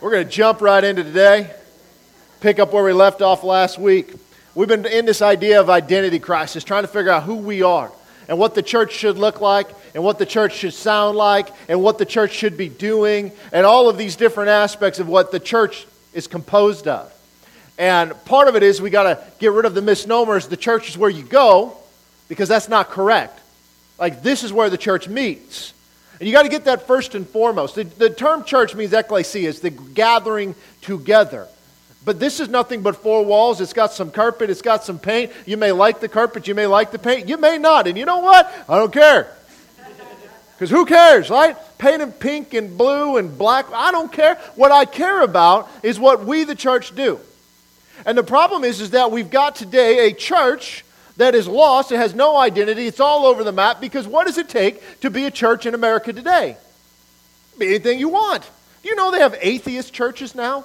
We're going to jump right into today, pick up where we left off last week. We've been in this idea of identity crisis, trying to figure out who we are and what the church should look like and what the church should sound like and what the church should be doing and all of these different aspects of what the church is composed of. And part of it is we got to get rid of the misnomers the church is where you go because that's not correct. Like, this is where the church meets. And you got to get that first and foremost. The, the term church means ecclesia, it's the gathering together. But this is nothing but four walls. It's got some carpet, it's got some paint. You may like the carpet, you may like the paint, you may not. And you know what? I don't care. Because who cares, right? Painted pink and blue and black, I don't care. What I care about is what we, the church, do. And the problem is, is that we've got today a church that is lost, it has no identity, it's all over the map because what does it take to be a church in America today? Be anything you want. You know they have atheist churches now?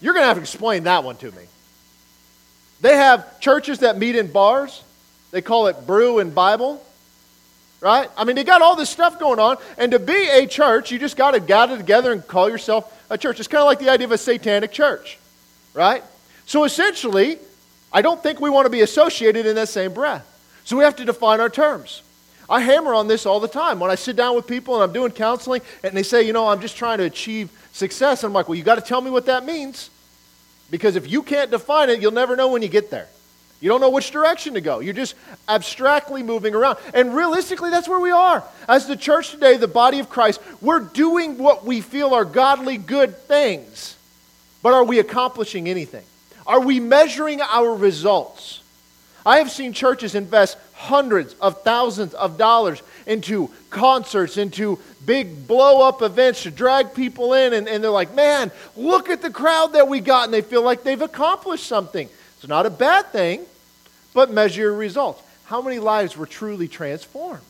You're going to have to explain that one to me. They have churches that meet in bars. They call it brew and Bible. Right? I mean, they got all this stuff going on. And to be a church, you just got to gather together and call yourself a church. It's kind of like the idea of a satanic church. Right? So essentially, I don't think we want to be associated in that same breath. So we have to define our terms. I hammer on this all the time. When I sit down with people and I'm doing counseling and they say, you know, I'm just trying to achieve success, I'm like, well, you got to tell me what that means. Because if you can't define it, you'll never know when you get there. You don't know which direction to go. You're just abstractly moving around. And realistically, that's where we are. As the church today, the body of Christ, we're doing what we feel are godly good things. But are we accomplishing anything? Are we measuring our results? I have seen churches invest hundreds of thousands of dollars into concerts, into big blow up events to drag people in, and, and they're like, man, look at the crowd that we got, and they feel like they've accomplished something. It's not a bad thing, but measure your results. How many lives were truly transformed?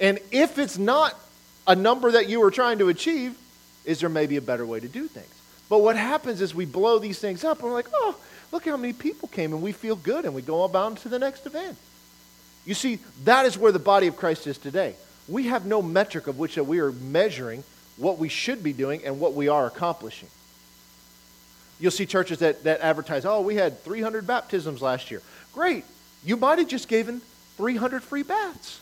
And if it's not a number that you were trying to achieve, is there maybe a better way to do things? But what happens is we blow these things up and we're like, oh, look how many people came and we feel good and we go about to the next event. You see, that is where the body of Christ is today. We have no metric of which that we are measuring what we should be doing and what we are accomplishing. You'll see churches that, that advertise, oh, we had 300 baptisms last year. Great. You might have just given 300 free baths.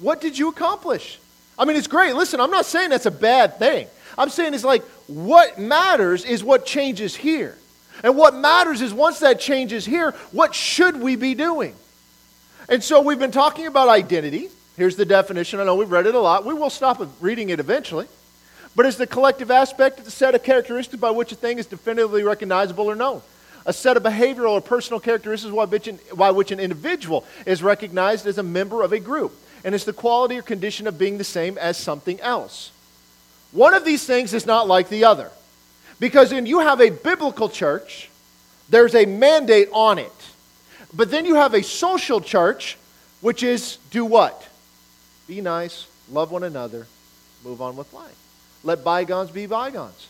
What did you accomplish? I mean, it's great. Listen, I'm not saying that's a bad thing. I'm saying it's like what matters is what changes here. And what matters is once that changes here, what should we be doing? And so we've been talking about identity. Here's the definition. I know we've read it a lot. We will stop reading it eventually. But it's the collective aspect, it's a set of characteristics by which a thing is definitively recognizable or known. A set of behavioral or personal characteristics by which an individual is recognized as a member of a group. And it's the quality or condition of being the same as something else. One of these things is not like the other. Because when you have a biblical church, there's a mandate on it. But then you have a social church, which is do what? Be nice, love one another, move on with life. Let bygones be bygones.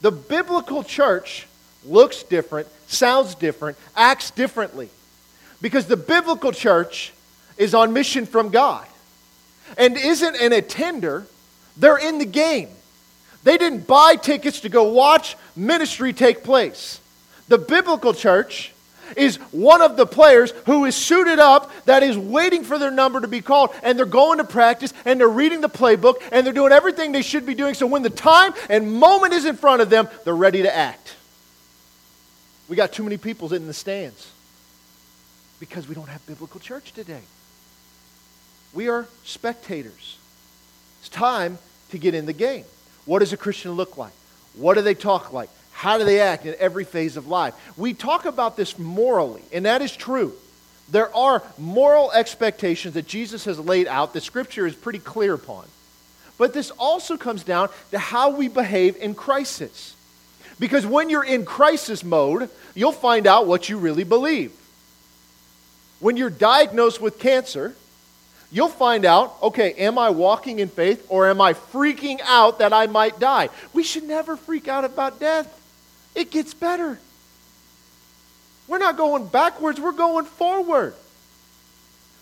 The biblical church looks different, sounds different, acts differently. Because the biblical church is on mission from God and isn't an attender, they're in the game. They didn't buy tickets to go watch ministry take place. The biblical church is one of the players who is suited up that is waiting for their number to be called and they're going to practice and they're reading the playbook and they're doing everything they should be doing so when the time and moment is in front of them they're ready to act we got too many people in the stands because we don't have biblical church today we are spectators it's time to get in the game what does a Christian look like? What do they talk like? How do they act in every phase of life? We talk about this morally, and that is true. There are moral expectations that Jesus has laid out that Scripture is pretty clear upon. But this also comes down to how we behave in crisis. Because when you're in crisis mode, you'll find out what you really believe. When you're diagnosed with cancer, you'll find out okay, am I walking in faith or am I freaking out that I might die? We should never freak out about death, it gets better. We're not going backwards, we're going forward.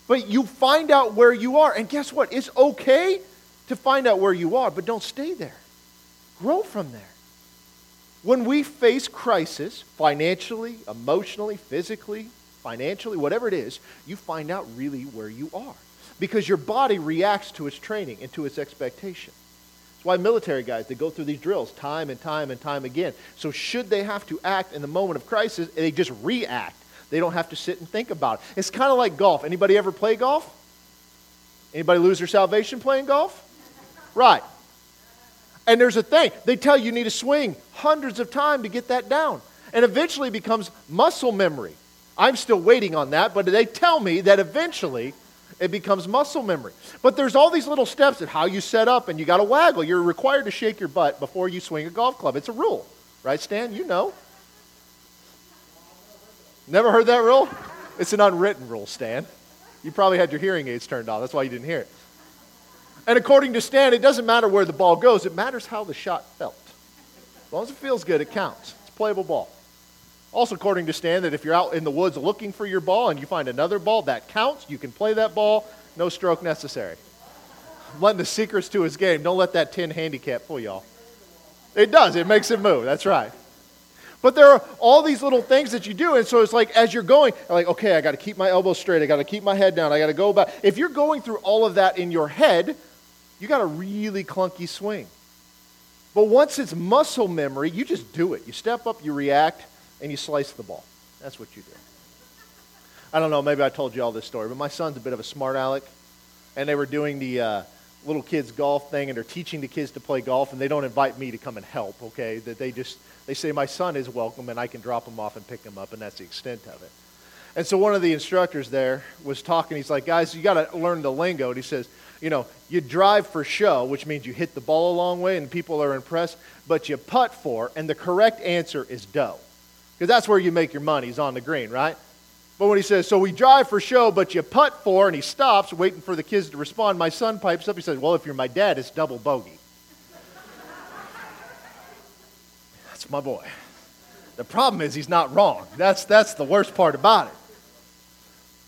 But you find out where you are, and guess what? It's okay to find out where you are, but don't stay there. grow from there. When we face crisis, financially, emotionally, physically, financially, whatever it is, you find out really where you are. Because your body reacts to its training and to its expectation. That's why military guys, they go through these drills time and time and time again. So should they have to act in the moment of crisis, they just react. They don't have to sit and think about it. It's kind of like golf. Anybody ever play golf? Anybody lose their salvation playing golf? Right. And there's a thing. They tell you you need to swing hundreds of times to get that down. And eventually becomes muscle memory. I'm still waiting on that, but they tell me that eventually it becomes muscle memory. But there's all these little steps of how you set up and you got to waggle. You're required to shake your butt before you swing a golf club. It's a rule. Right, Stan? You know. Never heard that rule? It's an unwritten rule, Stan. You probably had your hearing aids turned off. That's why you didn't hear it. And according to Stan, it doesn't matter where the ball goes, it matters how the shot felt. As long as it feels good, it counts. It's playable ball. Also, according to Stan, that if you're out in the woods looking for your ball and you find another ball, that counts. You can play that ball, no stroke necessary. I'm letting the secrets to his game. Don't let that 10 handicap fool y'all. It does, it makes it move. That's right. But there are all these little things that you do. And so it's like as you're going, like, okay, I got to keep my elbows straight. I got to keep my head down. I got to go back. If you're going through all of that in your head, you got a really clunky swing. But once it's muscle memory, you just do it. You step up, you react, and you slice the ball. That's what you do. I don't know, maybe I told you all this story, but my son's a bit of a smart aleck, and they were doing the uh, little kids golf thing, and they're teaching the kids to play golf, and they don't invite me to come and help, okay? That they just, they say my son is welcome, and I can drop him off and pick him up, and that's the extent of it. And so one of the instructors there was talking. He's like, guys, you got to learn the lingo. And he says, you know, you drive for show, which means you hit the ball a long way and people are impressed, but you putt for, and the correct answer is dough. Because that's where you make your money, is on the green, right? But when he says, so we drive for show, but you putt for, and he stops, waiting for the kids to respond, my son pipes up. He says, well, if you're my dad, it's double bogey. that's my boy. The problem is he's not wrong. That's, that's the worst part about it.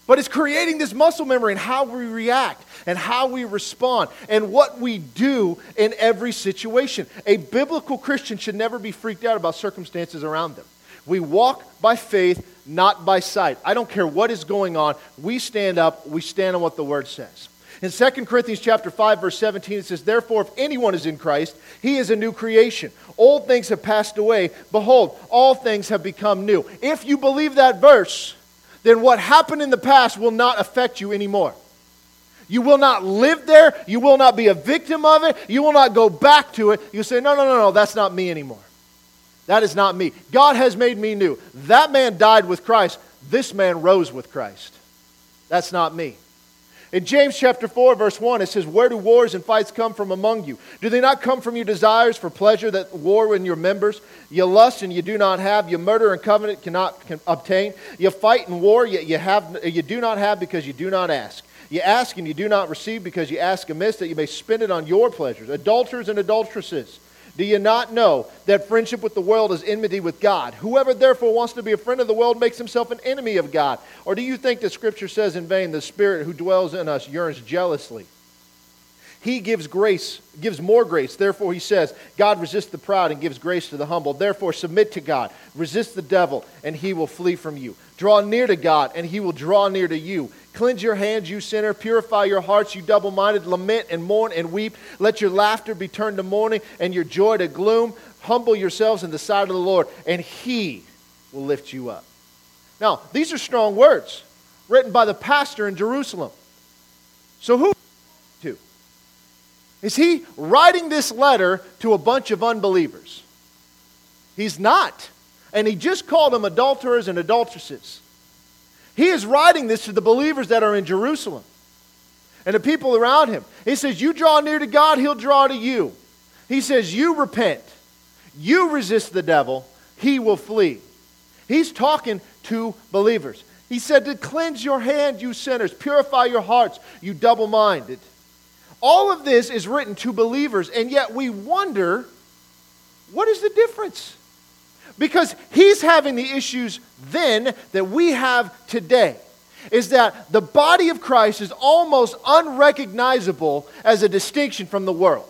But it's creating this muscle memory and how we react and how we respond and what we do in every situation. A biblical Christian should never be freaked out about circumstances around them. We walk by faith, not by sight. I don't care what is going on. We stand up, we stand on what the word says. In 2 Corinthians chapter 5 verse 17 it says therefore if anyone is in Christ he is a new creation. Old things have passed away behold all things have become new. If you believe that verse then what happened in the past will not affect you anymore. You will not live there. You will not be a victim of it. You will not go back to it. You say, no, no, no, no, that's not me anymore. That is not me. God has made me new. That man died with Christ. This man rose with Christ. That's not me. In James chapter 4, verse 1, it says, Where do wars and fights come from among you? Do they not come from your desires for pleasure that war in your members? You lust and you do not have. You murder and covenant cannot can obtain. You fight and war, yet you, have, you do not have because you do not ask. You ask and you do not receive because you ask amiss that you may spend it on your pleasures. Adulterers and adulteresses. Do you not know that friendship with the world is enmity with God? Whoever therefore wants to be a friend of the world makes himself an enemy of God. Or do you think that Scripture says in vain, the Spirit who dwells in us yearns jealously? He gives grace, gives more grace. Therefore, he says, God resists the proud and gives grace to the humble. Therefore, submit to God. Resist the devil, and he will flee from you. Draw near to God, and he will draw near to you. Cleanse your hands, you sinner. Purify your hearts, you double minded. Lament and mourn and weep. Let your laughter be turned to mourning and your joy to gloom. Humble yourselves in the sight of the Lord, and he will lift you up. Now, these are strong words written by the pastor in Jerusalem. So, who? Is he writing this letter to a bunch of unbelievers? He's not. And he just called them adulterers and adulteresses. He is writing this to the believers that are in Jerusalem and the people around him. He says, You draw near to God, he'll draw to you. He says, You repent, you resist the devil, he will flee. He's talking to believers. He said to cleanse your hand, you sinners, purify your hearts, you double minded. All of this is written to believers, and yet we wonder what is the difference? Because he's having the issues then that we have today. Is that the body of Christ is almost unrecognizable as a distinction from the world.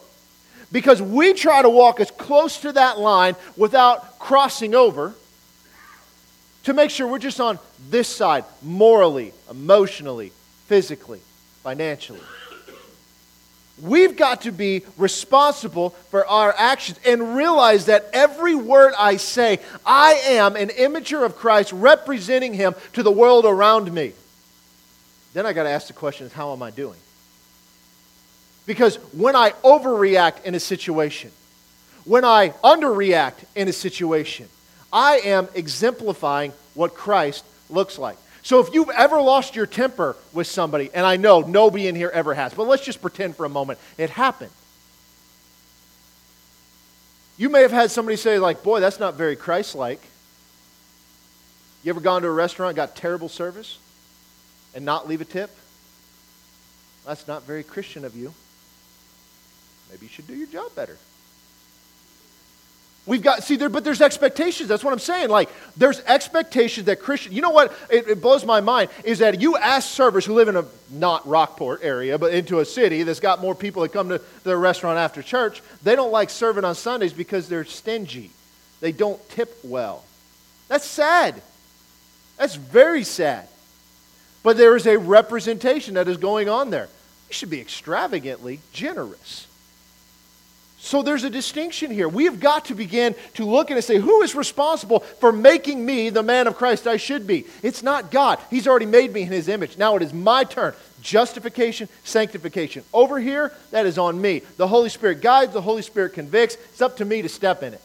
because we try to walk as close to that line without crossing over to make sure we're just on this side morally, emotionally, physically, financially. We've got to be responsible for our actions and realize that every word I say, I am an imager of Christ representing him to the world around me. Then I got to ask the question how am I doing? Because when I overreact in a situation, when I underreact in a situation, I am exemplifying what Christ looks like. So if you've ever lost your temper with somebody, and I know nobody in here ever has, but let's just pretend for a moment it happened. You may have had somebody say, like, boy, that's not very Christ like. You ever gone to a restaurant, got terrible service, and not leave a tip? That's not very Christian of you. Maybe you should do your job better. We've got, see, there, but there's expectations. That's what I'm saying. Like, there's expectations that Christian, you know what? It, it, blows my mind is that you ask servers who live in a not Rockport area, but into a city that's got more people that come to the restaurant after church, they don't like serving on Sundays because they're stingy. They don't tip well. That's sad. That's very sad. But there is a representation that is going on there. You should be extravagantly generous. So there's a distinction here. We have got to begin to look and say, who is responsible for making me the man of Christ I should be? It's not God. He's already made me in his image. Now it is my turn. Justification, sanctification. Over here, that is on me. The Holy Spirit guides, the Holy Spirit convicts. It's up to me to step in it.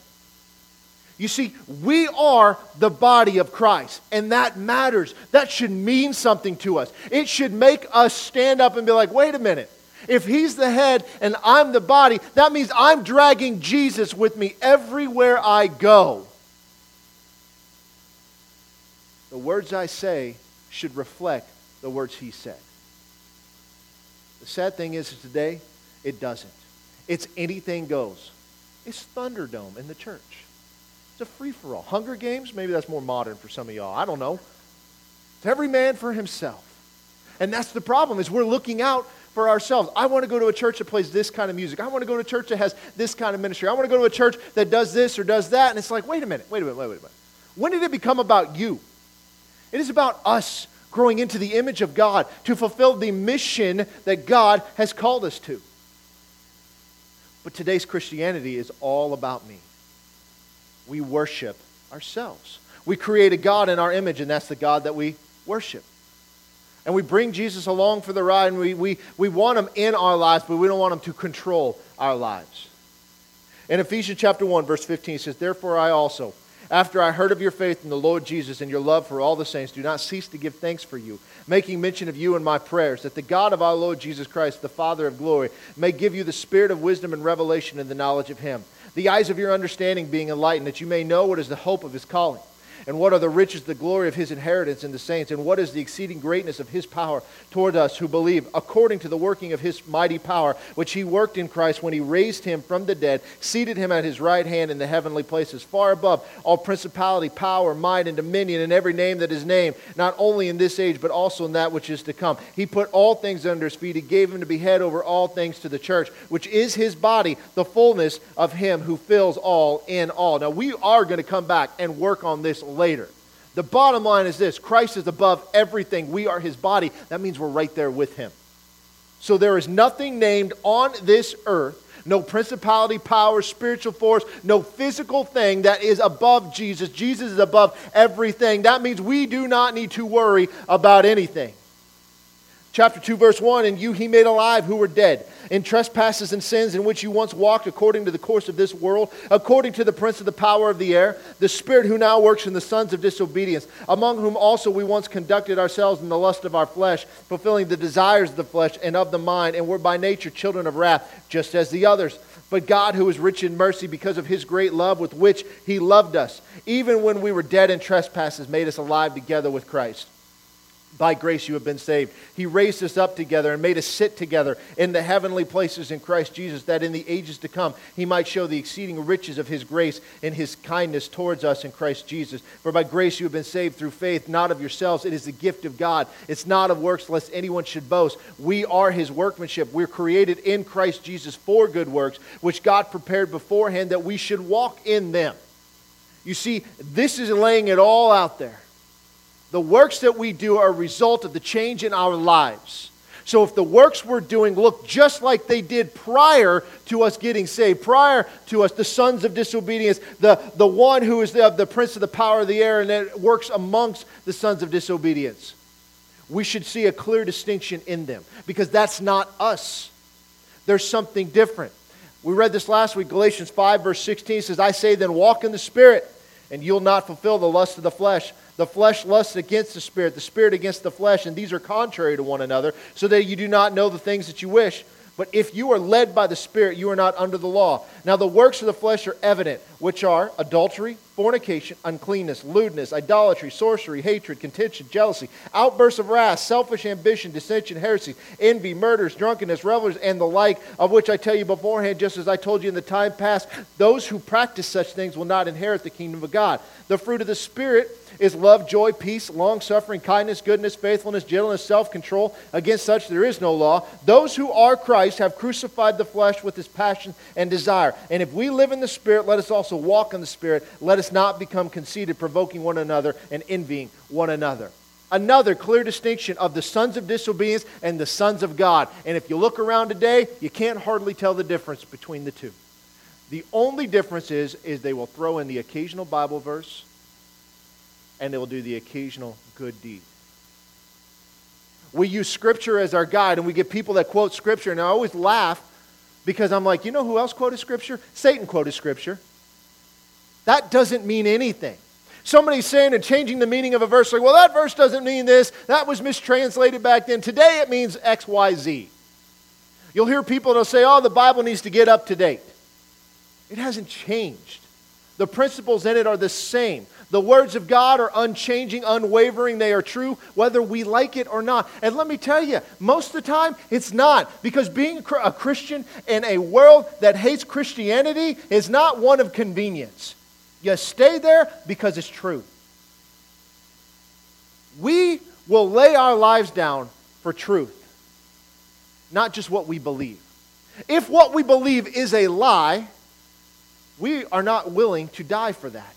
You see, we are the body of Christ, and that matters. That should mean something to us. It should make us stand up and be like, wait a minute. If he's the head and I'm the body, that means I'm dragging Jesus with me everywhere I go. The words I say should reflect the words he said. The sad thing is today, it doesn't. It's anything goes. It's Thunderdome in the church. It's a free for all. Hunger Games, maybe that's more modern for some of y'all. I don't know. It's every man for himself. And that's the problem is we're looking out for ourselves. I want to go to a church that plays this kind of music. I want to go to a church that has this kind of ministry. I want to go to a church that does this or does that. And it's like, wait a minute, wait a minute, wait a minute. When did it become about you? It is about us growing into the image of God to fulfill the mission that God has called us to. But today's Christianity is all about me. We worship ourselves. We create a God in our image, and that's the God that we worship and we bring Jesus along for the ride, and we, we, we want him in our lives, but we don't want him to control our lives. In Ephesians chapter 1, verse 15, it says, Therefore I also, after I heard of your faith in the Lord Jesus and your love for all the saints, do not cease to give thanks for you, making mention of you in my prayers, that the God of our Lord Jesus Christ, the Father of glory, may give you the spirit of wisdom and revelation in the knowledge of him, the eyes of your understanding being enlightened, that you may know what is the hope of his calling and what are the riches, the glory of his inheritance in the saints? And what is the exceeding greatness of his power toward us who believe, according to the working of his mighty power, which he worked in Christ when he raised him from the dead, seated him at his right hand in the heavenly places, far above all principality, power, might, and dominion, and every name that is named, not only in this age, but also in that which is to come. He put all things under his feet. He gave him to be head over all things to the church, which is his body, the fullness of him who fills all in all. Now, we are going to come back and work on this later. The bottom line is this Christ is above everything. We are his body. That means we're right there with him. So there is nothing named on this earth, no principality, power, spiritual force, no physical thing that is above Jesus. Jesus is above everything. That means we do not need to worry about anything chapter 2 verse 1 and you he made alive who were dead in trespasses and sins in which you once walked according to the course of this world according to the prince of the power of the air the spirit who now works in the sons of disobedience among whom also we once conducted ourselves in the lust of our flesh fulfilling the desires of the flesh and of the mind and were by nature children of wrath just as the others but God, who is rich in mercy because of his great love with which he loved us, even when we were dead in trespasses, made us alive together with Christ. By grace you have been saved. He raised us up together and made us sit together in the heavenly places in Christ Jesus, that in the ages to come he might show the exceeding riches of his grace and his kindness towards us in Christ Jesus. For by grace you have been saved through faith, not of yourselves. It is the gift of God. It's not of works, lest anyone should boast. We are his workmanship. We're created in Christ Jesus for good works, which God prepared beforehand that we should walk in them. You see, this is laying it all out there. The works that we do are a result of the change in our lives. So if the works we're doing look just like they did prior to us getting saved, prior to us, the sons of disobedience, the, the one who is the, the prince of the power of the air and that works amongst the sons of disobedience, we should see a clear distinction in them because that's not us. There's something different. We read this last week, Galatians 5, verse 16 says, I say then, walk in the Spirit, and you'll not fulfill the lust of the flesh. The flesh lusts against the spirit, the spirit against the flesh, and these are contrary to one another, so that you do not know the things that you wish. But if you are led by the Spirit, you are not under the law. Now, the works of the flesh are evident, which are adultery, fornication, uncleanness, lewdness, idolatry, sorcery, hatred, contention, jealousy, outbursts of wrath, selfish ambition, dissension, heresy, envy, murders, drunkenness, revelries, and the like, of which I tell you beforehand, just as I told you in the time past, those who practice such things will not inherit the kingdom of God. The fruit of the Spirit is love, joy, peace, long suffering, kindness, goodness, faithfulness, gentleness, self control. Against such there is no law. Those who are Christ have crucified the flesh with its passion and desire. And if we live in the Spirit, let us also walk in the Spirit. Let us not become conceited, provoking one another and envying one another. Another clear distinction of the sons of disobedience and the sons of God. And if you look around today, you can't hardly tell the difference between the two. The only difference is, is they will throw in the occasional Bible verse and they will do the occasional good deed. We use Scripture as our guide, and we get people that quote Scripture, and I always laugh because I'm like, you know who else quoted Scripture? Satan quoted Scripture. That doesn't mean anything. Somebody's saying and changing the meaning of a verse, like, well, that verse doesn't mean this. That was mistranslated back then. Today it means X, Y, Z. You'll hear people that'll say, oh, the Bible needs to get up to date. It hasn't changed. The principles in it are the same. The words of God are unchanging, unwavering. They are true whether we like it or not. And let me tell you, most of the time, it's not. Because being a Christian in a world that hates Christianity is not one of convenience. You stay there because it's true. We will lay our lives down for truth, not just what we believe. If what we believe is a lie, we are not willing to die for that.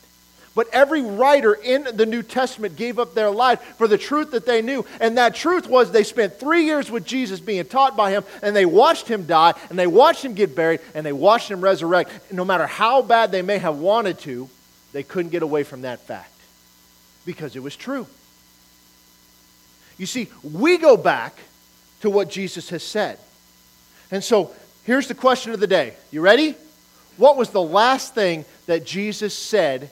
But every writer in the New Testament gave up their life for the truth that they knew. And that truth was they spent three years with Jesus being taught by him, and they watched him die, and they watched him get buried, and they watched him resurrect. And no matter how bad they may have wanted to, they couldn't get away from that fact because it was true. You see, we go back to what Jesus has said. And so here's the question of the day. You ready? What was the last thing that Jesus said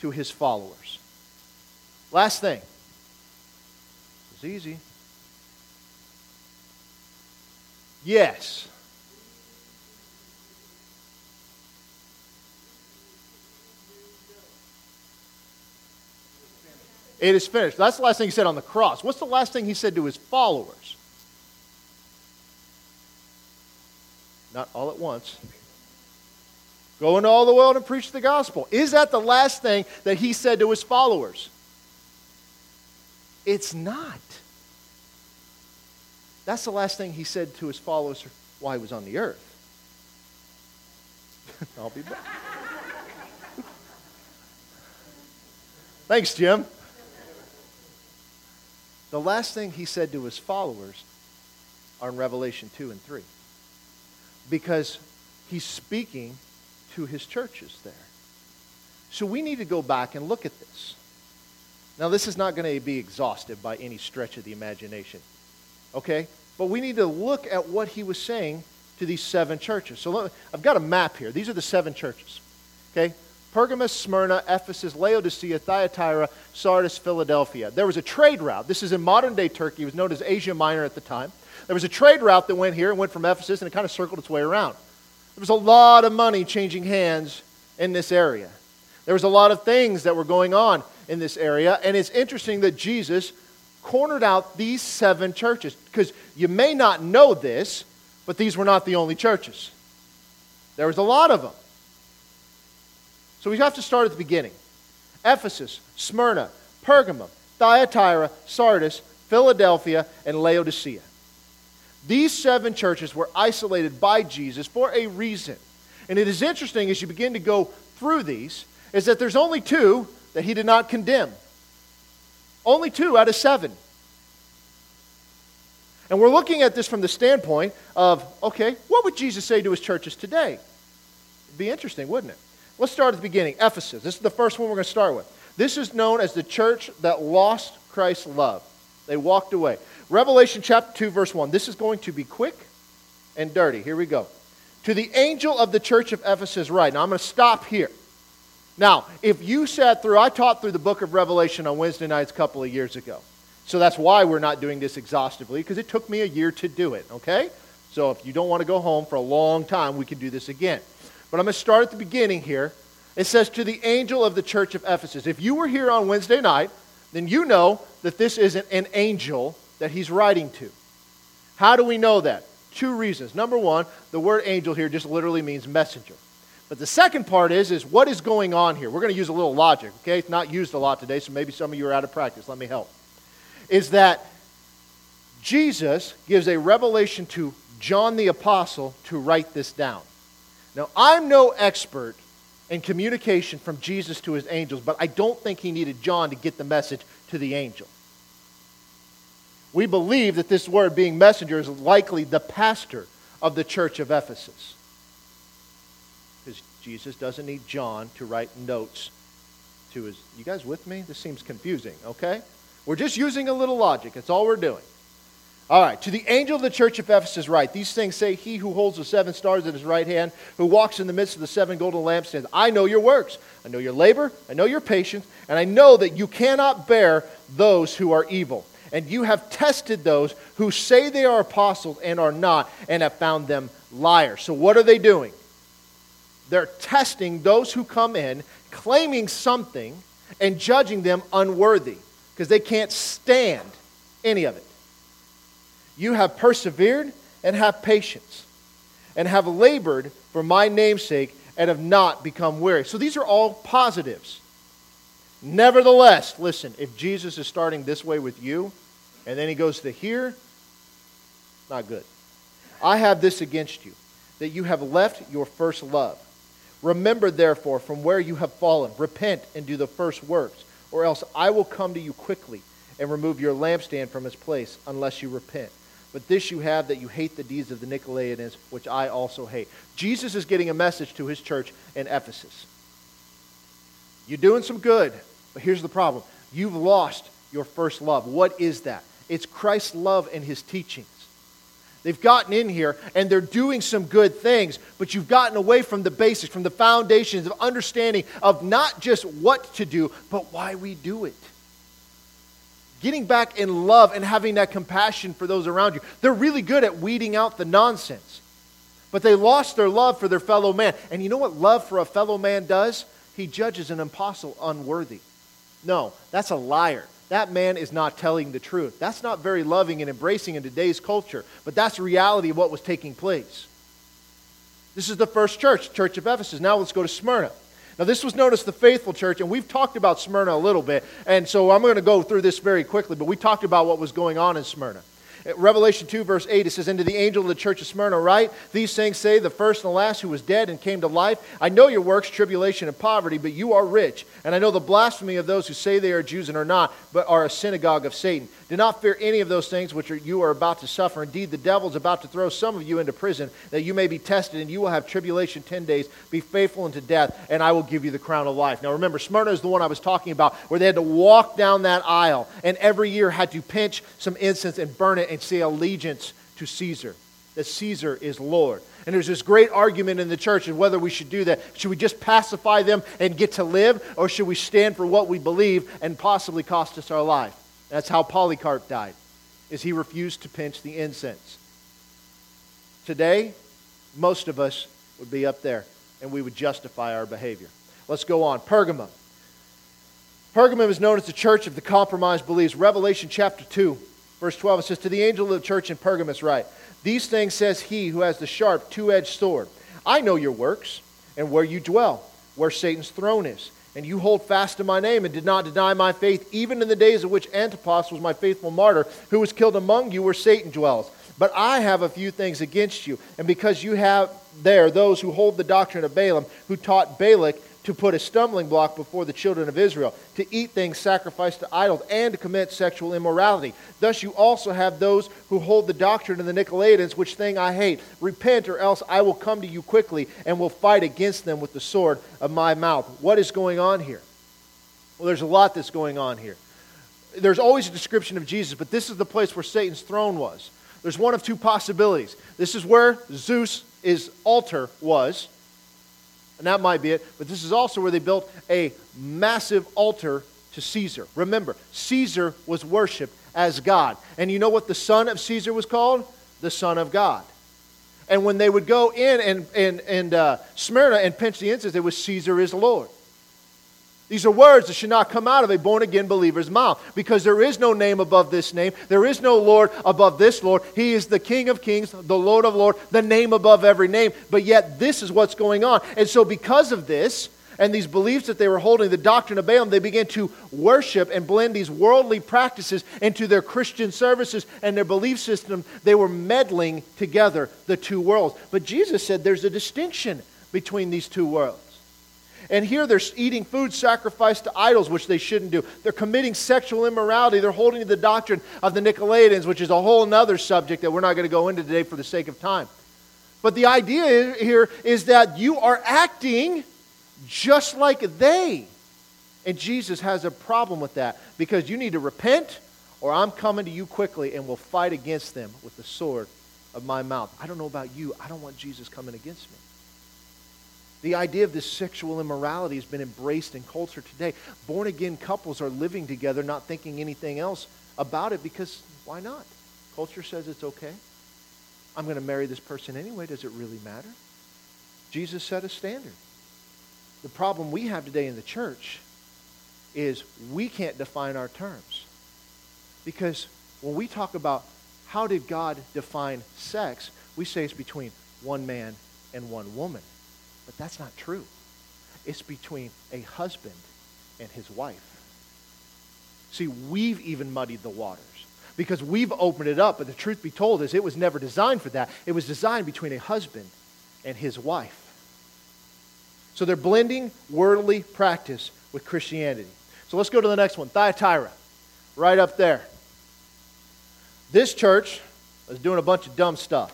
to his followers. Last thing. It's easy. Yes. It is finished. That's the last thing he said on the cross. What's the last thing he said to his followers? Not all at once. Go into all the world and preach the gospel. Is that the last thing that he said to his followers? It's not. That's the last thing he said to his followers while he was on the earth. I'll be back. Thanks, Jim. The last thing he said to his followers are in Revelation 2 and 3. Because he's speaking to his churches there. So we need to go back and look at this. Now, this is not going to be exhaustive by any stretch of the imagination, okay? But we need to look at what he was saying to these seven churches. So I've got a map here. These are the seven churches, okay? Pergamos, Smyrna, Ephesus, Laodicea, Thyatira, Sardis, Philadelphia. There was a trade route. This is in modern day Turkey. It was known as Asia Minor at the time. There was a trade route that went here and went from Ephesus and it kind of circled its way around. There was a lot of money changing hands in this area. There was a lot of things that were going on in this area. And it's interesting that Jesus cornered out these seven churches. Because you may not know this, but these were not the only churches. There was a lot of them. So we have to start at the beginning Ephesus, Smyrna, Pergamum, Thyatira, Sardis, Philadelphia, and Laodicea. These seven churches were isolated by Jesus for a reason. And it is interesting as you begin to go through these, is that there's only two that he did not condemn. Only two out of seven. And we're looking at this from the standpoint of okay, what would Jesus say to his churches today? It'd be interesting, wouldn't it? Let's start at the beginning. Ephesus. This is the first one we're going to start with. This is known as the church that lost Christ's love. They walked away. Revelation chapter 2, verse 1. This is going to be quick and dirty. Here we go. To the angel of the church of Ephesus, right. Now I'm going to stop here. Now, if you sat through, I taught through the book of Revelation on Wednesday nights a couple of years ago. So that's why we're not doing this exhaustively, because it took me a year to do it, okay? So if you don't want to go home for a long time, we can do this again. But I'm going to start at the beginning here. It says, To the angel of the church of Ephesus. If you were here on Wednesday night, then you know that this isn't an angel that he's writing to. How do we know that? Two reasons. Number one, the word angel here just literally means messenger. But the second part is, is what is going on here? We're going to use a little logic, okay? It's not used a lot today, so maybe some of you are out of practice. Let me help is that Jesus gives a revelation to John the Apostle to write this down. Now, I'm no expert in communication from Jesus to his angels, but I don't think he needed John to get the message to the angel. We believe that this word, being messenger, is likely the pastor of the church of Ephesus. Because Jesus doesn't need John to write notes to his. You guys with me? This seems confusing, okay? We're just using a little logic. That's all we're doing. All right, to the angel of the church of Ephesus, write These things say he who holds the seven stars in his right hand, who walks in the midst of the seven golden lampstands. I know your works. I know your labor. I know your patience. And I know that you cannot bear those who are evil. And you have tested those who say they are apostles and are not, and have found them liars. So, what are they doing? They're testing those who come in, claiming something, and judging them unworthy because they can't stand any of it. You have persevered and have patience and have labored for my namesake and have not become weary. So these are all positives. Nevertheless, listen, if Jesus is starting this way with you and then he goes to here, not good. I have this against you, that you have left your first love. Remember, therefore, from where you have fallen, repent and do the first works or else I will come to you quickly and remove your lampstand from its place, unless you repent. But this you have that you hate the deeds of the Nicolaitans, which I also hate. Jesus is getting a message to his church in Ephesus. You're doing some good, but here's the problem you've lost your first love. What is that? It's Christ's love and his teachings. They've gotten in here and they're doing some good things, but you've gotten away from the basics, from the foundations of understanding of not just what to do, but why we do it. Getting back in love and having that compassion for those around you. They're really good at weeding out the nonsense, but they lost their love for their fellow man. And you know what love for a fellow man does? He judges an apostle unworthy. No, that's a liar that man is not telling the truth. That's not very loving and embracing in today's culture, but that's the reality of what was taking place. This is the first church, Church of Ephesus. Now let's go to Smyrna. Now, this was known as the faithful church, and we've talked about Smyrna a little bit, and so I'm going to go through this very quickly, but we talked about what was going on in Smyrna. Revelation 2, verse 8, it says, Into the angel of the church of Smyrna, write, These things say, the first and the last who was dead and came to life. I know your works, tribulation, and poverty, but you are rich. And I know the blasphemy of those who say they are Jews and are not, but are a synagogue of Satan. Do not fear any of those things which are, you are about to suffer. Indeed, the devil is about to throw some of you into prison, that you may be tested, and you will have tribulation 10 days. Be faithful unto death, and I will give you the crown of life. Now remember, Smyrna is the one I was talking about, where they had to walk down that aisle, and every year had to pinch some incense and burn it and say allegiance to Caesar, that Caesar is Lord. And there's this great argument in the church of whether we should do that. Should we just pacify them and get to live, or should we stand for what we believe and possibly cost us our life? That's how Polycarp died, is he refused to pinch the incense. Today, most of us would be up there and we would justify our behavior. Let's go on. Pergamum. Pergamum is known as the church of the compromised beliefs. Revelation chapter 2, verse 12, it says, To the angel of the church in Pergamos, write, These things says he who has the sharp, two edged sword. I know your works and where you dwell, where Satan's throne is. And you hold fast to my name and did not deny my faith, even in the days of which Antipas was my faithful martyr, who was killed among you where Satan dwells. But I have a few things against you, and because you have there those who hold the doctrine of Balaam, who taught Balak to put a stumbling block before the children of Israel, to eat things sacrificed to idols, and to commit sexual immorality. Thus you also have those who hold the doctrine of the Nicolaitans, which thing I hate. Repent, or else I will come to you quickly and will fight against them with the sword of my mouth. What is going on here? Well, there's a lot that's going on here. There's always a description of Jesus, but this is the place where Satan's throne was. There's one of two possibilities. This is where Zeus' altar was and that might be it. But this is also where they built a massive altar to Caesar. Remember, Caesar was worshiped as God. And you know what the son of Caesar was called? The Son of God. And when they would go in and, and, and uh, Smyrna and pinch the incense, it was Caesar is Lord. These are words that should not come out of a born again believer's mouth because there is no name above this name. There is no Lord above this Lord. He is the King of kings, the Lord of lords, the name above every name. But yet, this is what's going on. And so, because of this, and these beliefs that they were holding, the doctrine of Balaam, they began to worship and blend these worldly practices into their Christian services and their belief system. They were meddling together the two worlds. But Jesus said there's a distinction between these two worlds. And here they're eating food sacrificed to idols, which they shouldn't do. They're committing sexual immorality. They're holding to the doctrine of the Nicolaitans, which is a whole other subject that we're not going to go into today for the sake of time. But the idea here is that you are acting just like they. And Jesus has a problem with that because you need to repent or I'm coming to you quickly and will fight against them with the sword of my mouth. I don't know about you. I don't want Jesus coming against me. The idea of this sexual immorality has been embraced in culture today. Born again couples are living together, not thinking anything else about it because why not? Culture says it's okay. I'm going to marry this person anyway. Does it really matter? Jesus set a standard. The problem we have today in the church is we can't define our terms. Because when we talk about how did God define sex, we say it's between one man and one woman. But that's not true. It's between a husband and his wife. See, we've even muddied the waters because we've opened it up, but the truth be told is it was never designed for that. It was designed between a husband and his wife. So they're blending worldly practice with Christianity. So let's go to the next one Thyatira, right up there. This church is doing a bunch of dumb stuff.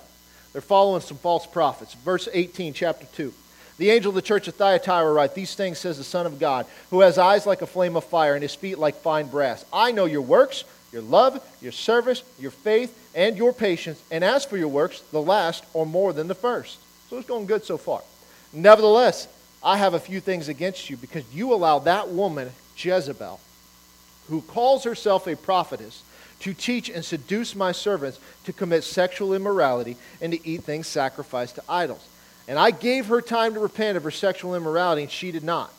They're following some false prophets. Verse 18, chapter 2. The angel of the church of Thyatira writes, These things says the Son of God, who has eyes like a flame of fire and his feet like fine brass. I know your works, your love, your service, your faith, and your patience. And as for your works, the last are more than the first. So it's going good so far. Nevertheless, I have a few things against you because you allow that woman, Jezebel, who calls herself a prophetess, to teach and seduce my servants to commit sexual immorality and to eat things sacrificed to idols. And I gave her time to repent of her sexual immorality, and she did not.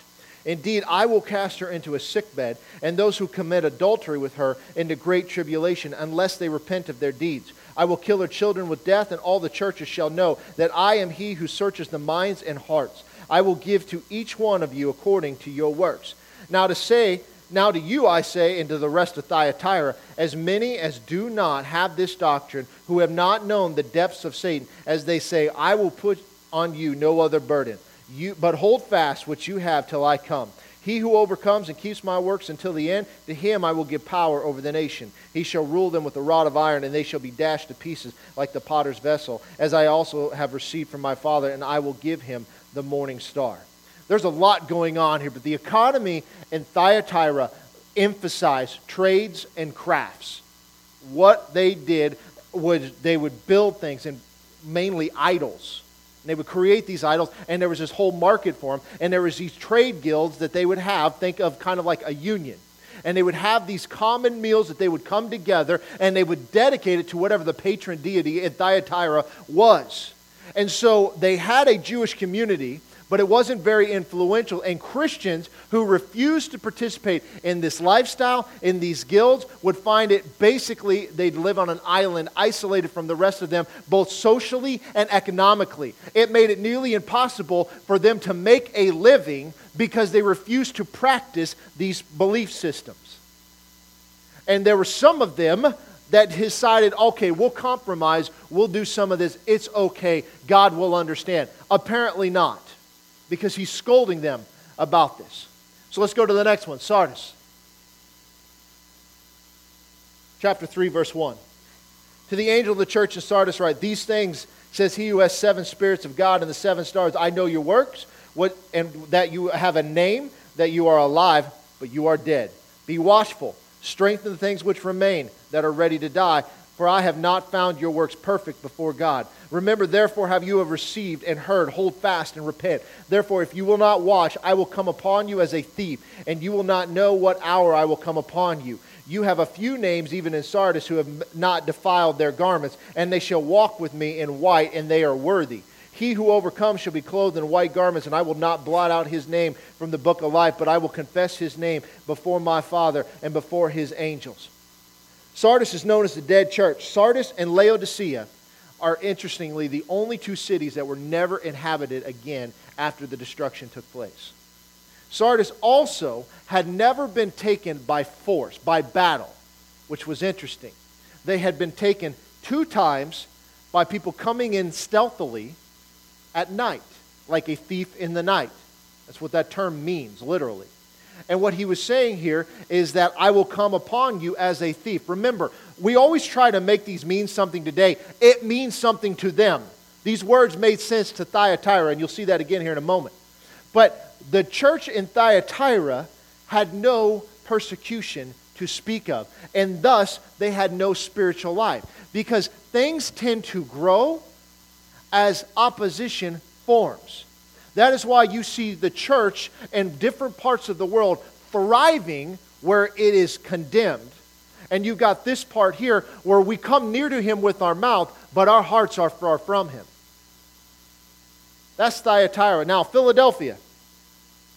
Indeed, I will cast her into a sickbed, and those who commit adultery with her into great tribulation, unless they repent of their deeds. I will kill her children with death, and all the churches shall know that I am he who searches the minds and hearts. I will give to each one of you according to your works. Now to say, now to you I say, and to the rest of Thyatira, as many as do not have this doctrine, who have not known the depths of Satan, as they say, I will put on you no other burden. You, but hold fast what you have till I come. He who overcomes and keeps my works until the end, to him I will give power over the nation. He shall rule them with a rod of iron, and they shall be dashed to pieces like the potter's vessel, as I also have received from my Father, and I will give him the morning star. There's a lot going on here, but the economy in Thyatira emphasized trades and crafts. What they did was they would build things, and mainly idols and they would create these idols, and there was this whole market for them. And there was these trade guilds that they would have, think of kind of like a union. And they would have these common meals that they would come together, and they would dedicate it to whatever the patron deity at Thyatira was. And so they had a Jewish community, but it wasn't very influential. And Christians who refused to participate in this lifestyle, in these guilds, would find it basically they'd live on an island isolated from the rest of them, both socially and economically. It made it nearly impossible for them to make a living because they refused to practice these belief systems. And there were some of them that decided, okay, we'll compromise, we'll do some of this, it's okay, God will understand. Apparently not because he's scolding them about this. So let's go to the next one Sardis. Chapter 3, verse 1. To the angel of the church in Sardis, write, These things says he who has seven spirits of God and the seven stars. I know your works, what, and that you have a name, that you are alive, but you are dead. Be watchful, strengthen the things which remain that are ready to die, for I have not found your works perfect before God. Remember, therefore, have you have received and heard, hold fast and repent. Therefore, if you will not watch, I will come upon you as a thief, and you will not know what hour I will come upon you. You have a few names, even in Sardis, who have not defiled their garments, and they shall walk with me in white, and they are worthy. He who overcomes shall be clothed in white garments, and I will not blot out his name from the book of life, but I will confess his name before my Father and before his angels. Sardis is known as the dead church. Sardis and Laodicea are interestingly the only two cities that were never inhabited again after the destruction took place. Sardis also had never been taken by force, by battle, which was interesting. They had been taken two times by people coming in stealthily at night, like a thief in the night. That's what that term means, literally. And what he was saying here is that I will come upon you as a thief. Remember, we always try to make these mean something today. It means something to them. These words made sense to Thyatira, and you'll see that again here in a moment. But the church in Thyatira had no persecution to speak of, and thus they had no spiritual life. Because things tend to grow as opposition forms. That is why you see the church in different parts of the world thriving where it is condemned. And you've got this part here where we come near to him with our mouth, but our hearts are far from him. That's Thyatira. Now, Philadelphia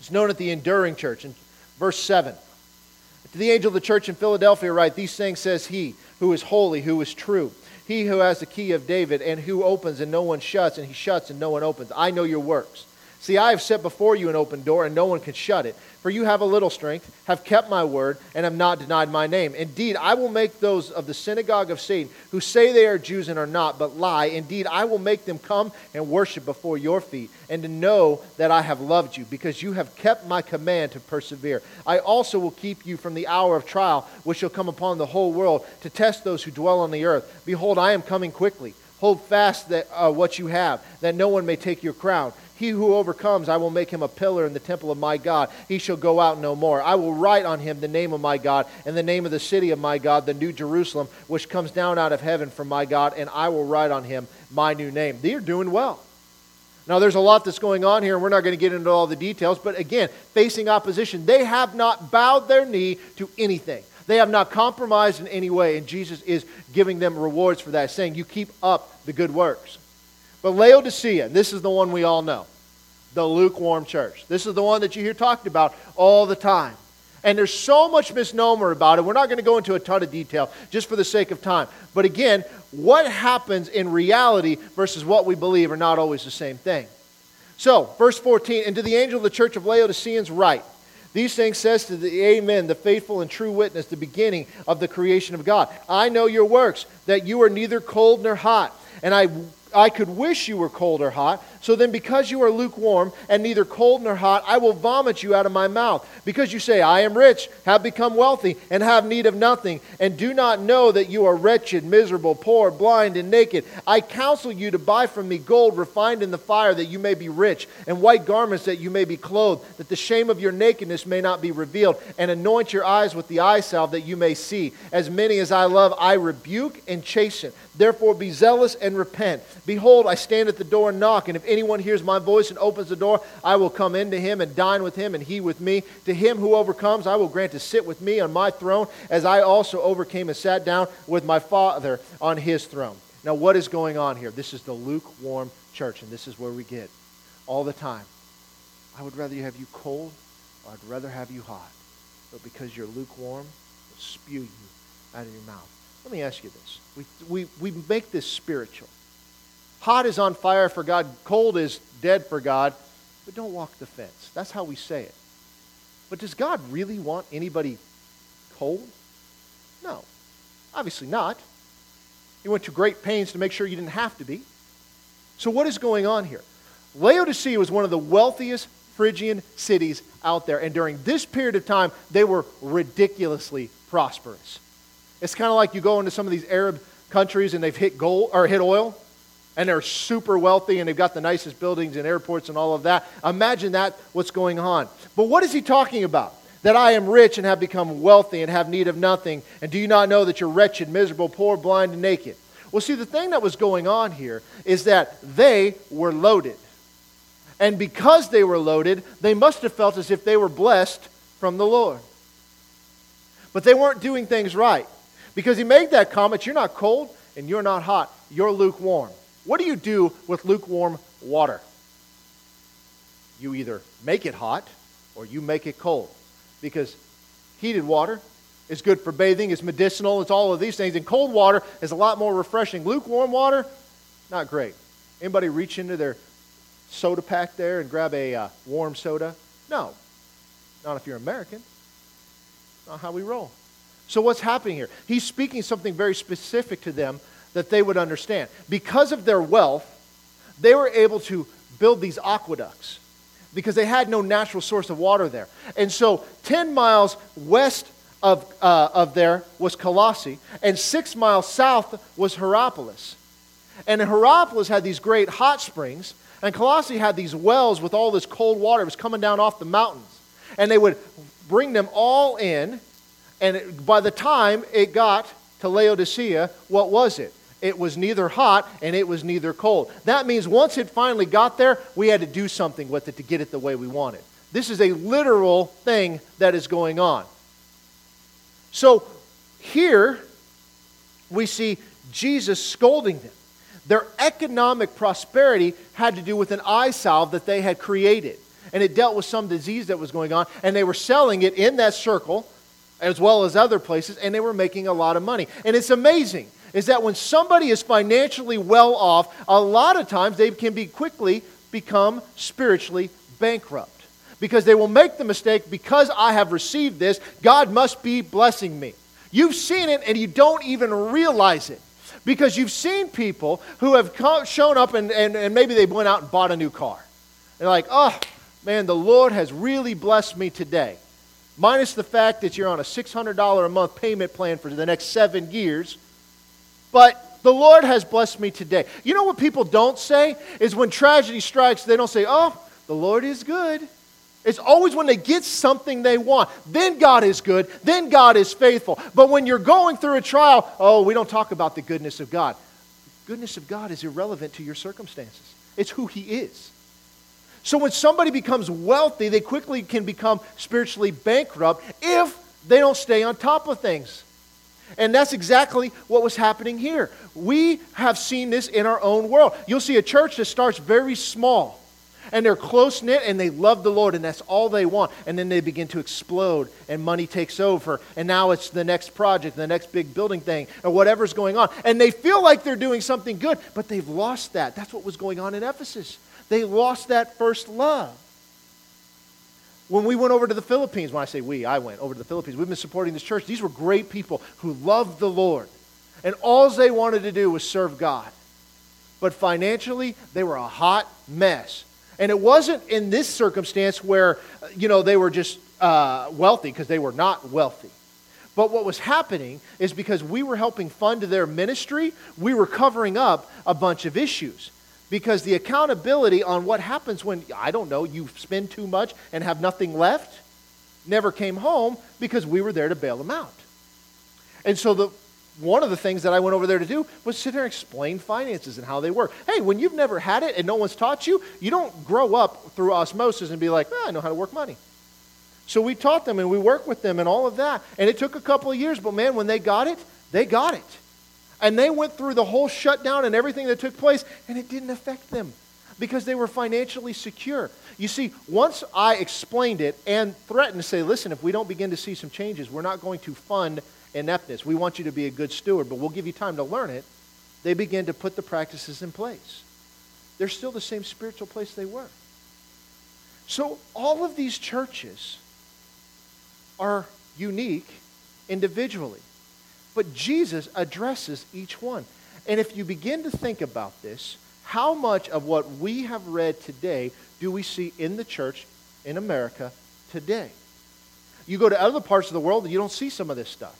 is known as the enduring church in verse 7. To the angel of the church in Philadelphia, write, These things says he who is holy, who is true, he who has the key of David, and who opens and no one shuts, and he shuts and no one opens. I know your works See, I have set before you an open door, and no one can shut it. For you have a little strength, have kept my word, and have not denied my name. Indeed, I will make those of the synagogue of Satan who say they are Jews and are not, but lie. Indeed, I will make them come and worship before your feet, and to know that I have loved you, because you have kept my command to persevere. I also will keep you from the hour of trial, which shall come upon the whole world, to test those who dwell on the earth. Behold, I am coming quickly. Hold fast that, uh, what you have, that no one may take your crown. He who overcomes, I will make him a pillar in the temple of my God. He shall go out no more. I will write on him the name of my God and the name of the city of my God, the new Jerusalem, which comes down out of heaven from my God, and I will write on him my new name. They're doing well. Now, there's a lot that's going on here, and we're not going to get into all the details, but again, facing opposition, they have not bowed their knee to anything. They have not compromised in any way, and Jesus is giving them rewards for that, saying, You keep up the good works. But Laodicea, this is the one we all know the lukewarm church. This is the one that you hear talked about all the time. And there's so much misnomer about it. We're not going to go into a ton of detail just for the sake of time. But again, what happens in reality versus what we believe are not always the same thing. So, verse 14, and to the angel of the church of Laodiceans write, these things says to the Amen, the faithful and true witness, the beginning of the creation of God. I know your works, that you are neither cold nor hot. And I I could wish you were cold or hot. So then, because you are lukewarm and neither cold nor hot, I will vomit you out of my mouth. Because you say, I am rich, have become wealthy, and have need of nothing, and do not know that you are wretched, miserable, poor, blind, and naked. I counsel you to buy from me gold refined in the fire, that you may be rich, and white garments that you may be clothed, that the shame of your nakedness may not be revealed, and anoint your eyes with the eye salve that you may see. As many as I love, I rebuke and chasten. Therefore, be zealous and repent. Behold, I stand at the door and knock, and if anyone hears my voice and opens the door, I will come into him and dine with him, and he with me. To him who overcomes, I will grant to sit with me on my throne, as I also overcame and sat down with my Father on his throne. Now, what is going on here? This is the lukewarm church, and this is where we get all the time. I would rather have you cold, or I'd rather have you hot. But because you're lukewarm, I'll spew you out of your mouth. Let me ask you this. We, we, we make this spiritual. Hot is on fire for God, cold is dead for God, but don't walk the fence. That's how we say it. But does God really want anybody cold? No. Obviously not. He went to great pains to make sure you didn't have to be. So, what is going on here? Laodicea was one of the wealthiest Phrygian cities out there, and during this period of time, they were ridiculously prosperous. It's kind of like you go into some of these Arab countries and they've hit gold or hit oil, and they're super wealthy and they've got the nicest buildings and airports and all of that. Imagine that what's going on. But what is he talking about? That I am rich and have become wealthy and have need of nothing. And do you not know that you're wretched, miserable, poor, blind, and naked? Well, see, the thing that was going on here is that they were loaded. And because they were loaded, they must have felt as if they were blessed from the Lord. But they weren't doing things right. Because he made that comment you're not cold and you're not hot, you're lukewarm. What do you do with lukewarm water? You either make it hot or you make it cold. Because heated water is good for bathing, it's medicinal, it's all of these things. And cold water is a lot more refreshing. Lukewarm water, not great. Anybody reach into their soda pack there and grab a uh, warm soda? No. Not if you're American. Not how we roll. So, what's happening here? He's speaking something very specific to them that they would understand. Because of their wealth, they were able to build these aqueducts because they had no natural source of water there. And so, 10 miles west of, uh, of there was Colossae, and six miles south was Hierapolis. And Hierapolis had these great hot springs, and Colossae had these wells with all this cold water. It was coming down off the mountains. And they would bring them all in, and it, by the time it got to Laodicea, what was it? It was neither hot and it was neither cold. That means once it finally got there, we had to do something with it to get it the way we wanted. This is a literal thing that is going on. So here we see Jesus scolding them. Their economic prosperity had to do with an eye salve that they had created. And it dealt with some disease that was going on. And they were selling it in that circle as well as other places, and they were making a lot of money. And it's amazing is that when somebody is financially well off, a lot of times they can be quickly become spiritually bankrupt. Because they will make the mistake, because I have received this, God must be blessing me. You've seen it and you don't even realize it. Because you've seen people who have come, shown up and, and, and maybe they went out and bought a new car. They're like, oh, man, the Lord has really blessed me today minus the fact that you're on a $600 a month payment plan for the next seven years. But the Lord has blessed me today. You know what people don't say? Is when tragedy strikes, they don't say, oh, the Lord is good. It's always when they get something they want. Then God is good. Then God is faithful. But when you're going through a trial, oh, we don't talk about the goodness of God. The goodness of God is irrelevant to your circumstances, it's who He is. So when somebody becomes wealthy, they quickly can become spiritually bankrupt if they don't stay on top of things. And that's exactly what was happening here. We have seen this in our own world. You'll see a church that starts very small and they're close knit and they love the Lord and that's all they want. And then they begin to explode and money takes over and now it's the next project, the next big building thing, or whatever's going on. And they feel like they're doing something good, but they've lost that. That's what was going on in Ephesus. They lost that first love. When we went over to the Philippines, when I say we, I went over to the Philippines, we've been supporting this church. These were great people who loved the Lord. And all they wanted to do was serve God. But financially, they were a hot mess. And it wasn't in this circumstance where, you know, they were just uh, wealthy, because they were not wealthy. But what was happening is because we were helping fund their ministry, we were covering up a bunch of issues. Because the accountability on what happens when, I don't know, you spend too much and have nothing left never came home because we were there to bail them out. And so the, one of the things that I went over there to do was sit there and explain finances and how they work. Hey, when you've never had it and no one's taught you, you don't grow up through osmosis and be like, oh, I know how to work money. So we taught them and we worked with them and all of that. And it took a couple of years, but man, when they got it, they got it. And they went through the whole shutdown and everything that took place, and it didn't affect them. Because they were financially secure. You see, once I explained it and threatened to say, listen, if we don't begin to see some changes, we're not going to fund ineptness. We want you to be a good steward, but we'll give you time to learn it. They began to put the practices in place. They're still the same spiritual place they were. So all of these churches are unique individually. But Jesus addresses each one. And if you begin to think about this, how much of what we have read today do we see in the church in America today? You go to other parts of the world and you don't see some of this stuff.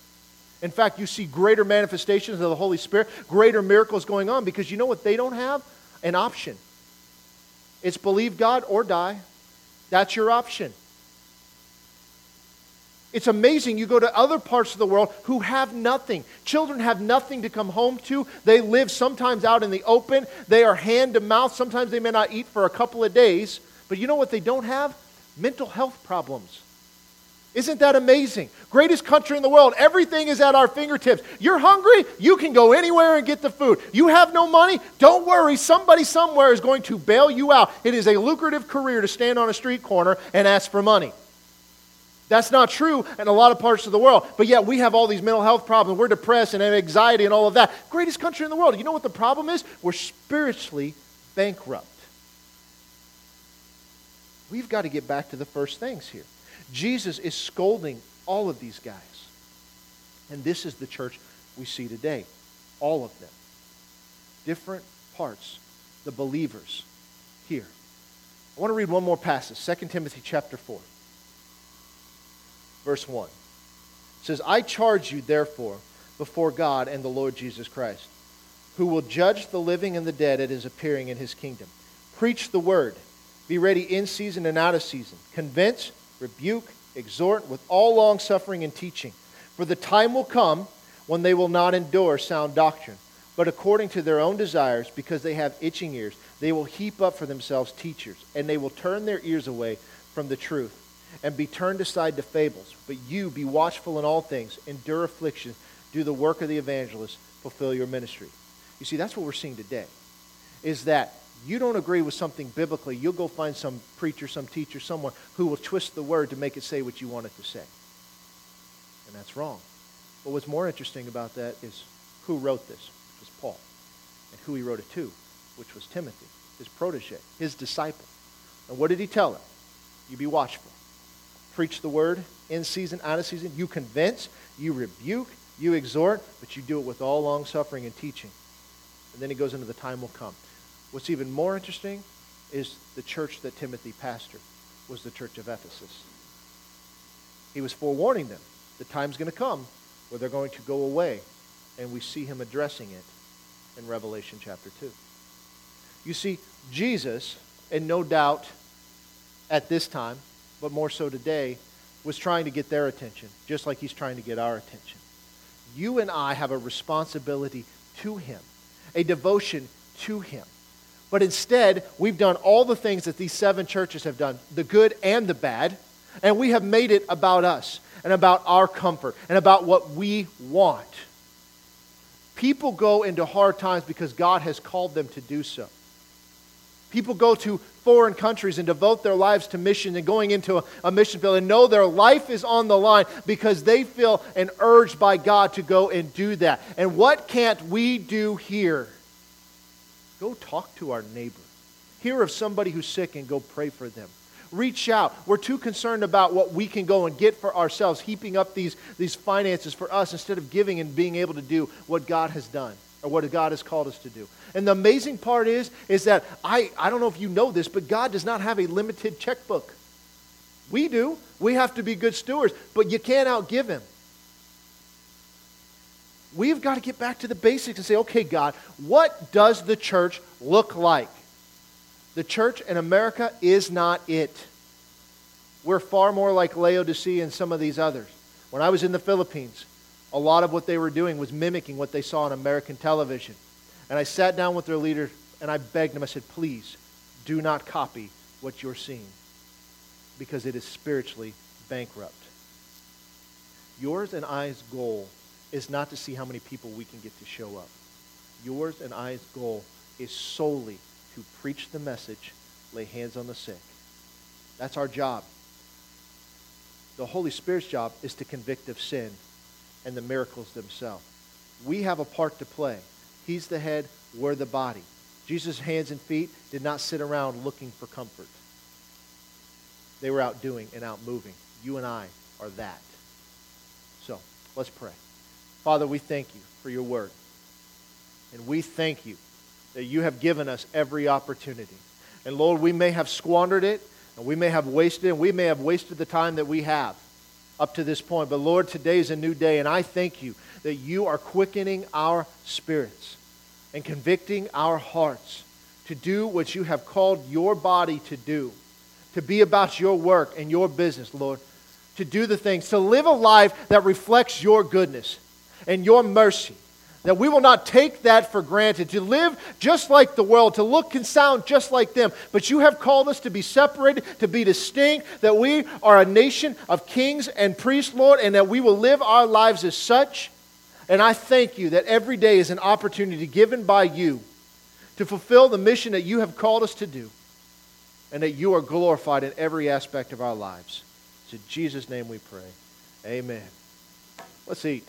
In fact, you see greater manifestations of the Holy Spirit, greater miracles going on because you know what they don't have? An option. It's believe God or die. That's your option. It's amazing. You go to other parts of the world who have nothing. Children have nothing to come home to. They live sometimes out in the open. They are hand to mouth. Sometimes they may not eat for a couple of days. But you know what they don't have? Mental health problems. Isn't that amazing? Greatest country in the world. Everything is at our fingertips. You're hungry? You can go anywhere and get the food. You have no money? Don't worry. Somebody somewhere is going to bail you out. It is a lucrative career to stand on a street corner and ask for money. That's not true in a lot of parts of the world. But yet we have all these mental health problems. We're depressed and have anxiety and all of that. Greatest country in the world. You know what the problem is? We're spiritually bankrupt. We've got to get back to the first things here. Jesus is scolding all of these guys. And this is the church we see today. All of them. Different parts. The believers here. I want to read one more passage 2 Timothy chapter 4 verse 1. It says, I charge you, therefore, before God and the Lord Jesus Christ, who will judge the living and the dead at his appearing in his kingdom. Preach the word. Be ready in season and out of season. Convince, rebuke, exhort with all long suffering and teaching. For the time will come when they will not endure sound doctrine, but according to their own desires, because they have itching ears, they will heap up for themselves teachers, and they will turn their ears away from the truth and be turned aside to fables. But you be watchful in all things, endure affliction, do the work of the evangelist, fulfill your ministry. You see, that's what we're seeing today. Is that you don't agree with something biblically, you'll go find some preacher, some teacher, someone who will twist the word to make it say what you want it to say. And that's wrong. But what's more interesting about that is who wrote this, which was Paul, and who he wrote it to, which was Timothy, his protege, his disciple. And what did he tell him? You be watchful preach the word in season, out of season. You convince, you rebuke, you exhort, but you do it with all long suffering and teaching. And then he goes into the time will come. What's even more interesting is the church that Timothy pastored was the church of Ephesus. He was forewarning them. The time's going to come where they're going to go away. And we see him addressing it in Revelation chapter 2. You see, Jesus, and no doubt at this time, but more so today, was trying to get their attention, just like he's trying to get our attention. You and I have a responsibility to him, a devotion to him. But instead, we've done all the things that these seven churches have done, the good and the bad, and we have made it about us and about our comfort and about what we want. People go into hard times because God has called them to do so. People go to foreign countries and devote their lives to mission and going into a, a, mission field and know their life is on the line because they feel an urge by God to go and do that. And what can't we do here? Go talk to our neighbor. Hear of somebody who's sick and go pray for them. Reach out. We're too concerned about what we can go and get for ourselves, heaping up these, these finances for us instead of giving and being able to do what God has done or what God has called us to do. And the amazing part is, is that I, I don't know if you know this, but God does not have a limited checkbook. We do. We have to be good stewards, but you can't outgive him. We've got to get back to the basics and say, okay, God, what does the church look like? The church in America is not it. We're far more like Laodicea and some of these others. When I was in the Philippines, a lot of what they were doing was mimicking what they saw on American television. And I sat down with their leader and I begged them, I said, please do not copy what you're seeing because it is spiritually bankrupt. Yours and I's goal is not to see how many people we can get to show up. Yours and I's goal is solely to preach the message, lay hands on the sick. That's our job. The Holy Spirit's job is to convict of sin and the miracles themselves. We have a part to play. He's the head, we're the body. Jesus' hands and feet did not sit around looking for comfort. They were out doing and out moving. You and I are that. So, let's pray. Father, we thank you for your word. And we thank you that you have given us every opportunity. And Lord, we may have squandered it, and we may have wasted it, and we may have wasted the time that we have up to this point. But Lord, today is a new day, and I thank you that you are quickening our spirits and convicting our hearts to do what you have called your body to do, to be about your work and your business, Lord, to do the things, to live a life that reflects your goodness and your mercy. That we will not take that for granted, to live just like the world, to look and sound just like them. But you have called us to be separated, to be distinct, that we are a nation of kings and priests, Lord, and that we will live our lives as such and I thank you that every day is an opportunity given by you to fulfill the mission that you have called us to do, and that you are glorified in every aspect of our lives. It's in Jesus' name we pray. Amen. Let's eat.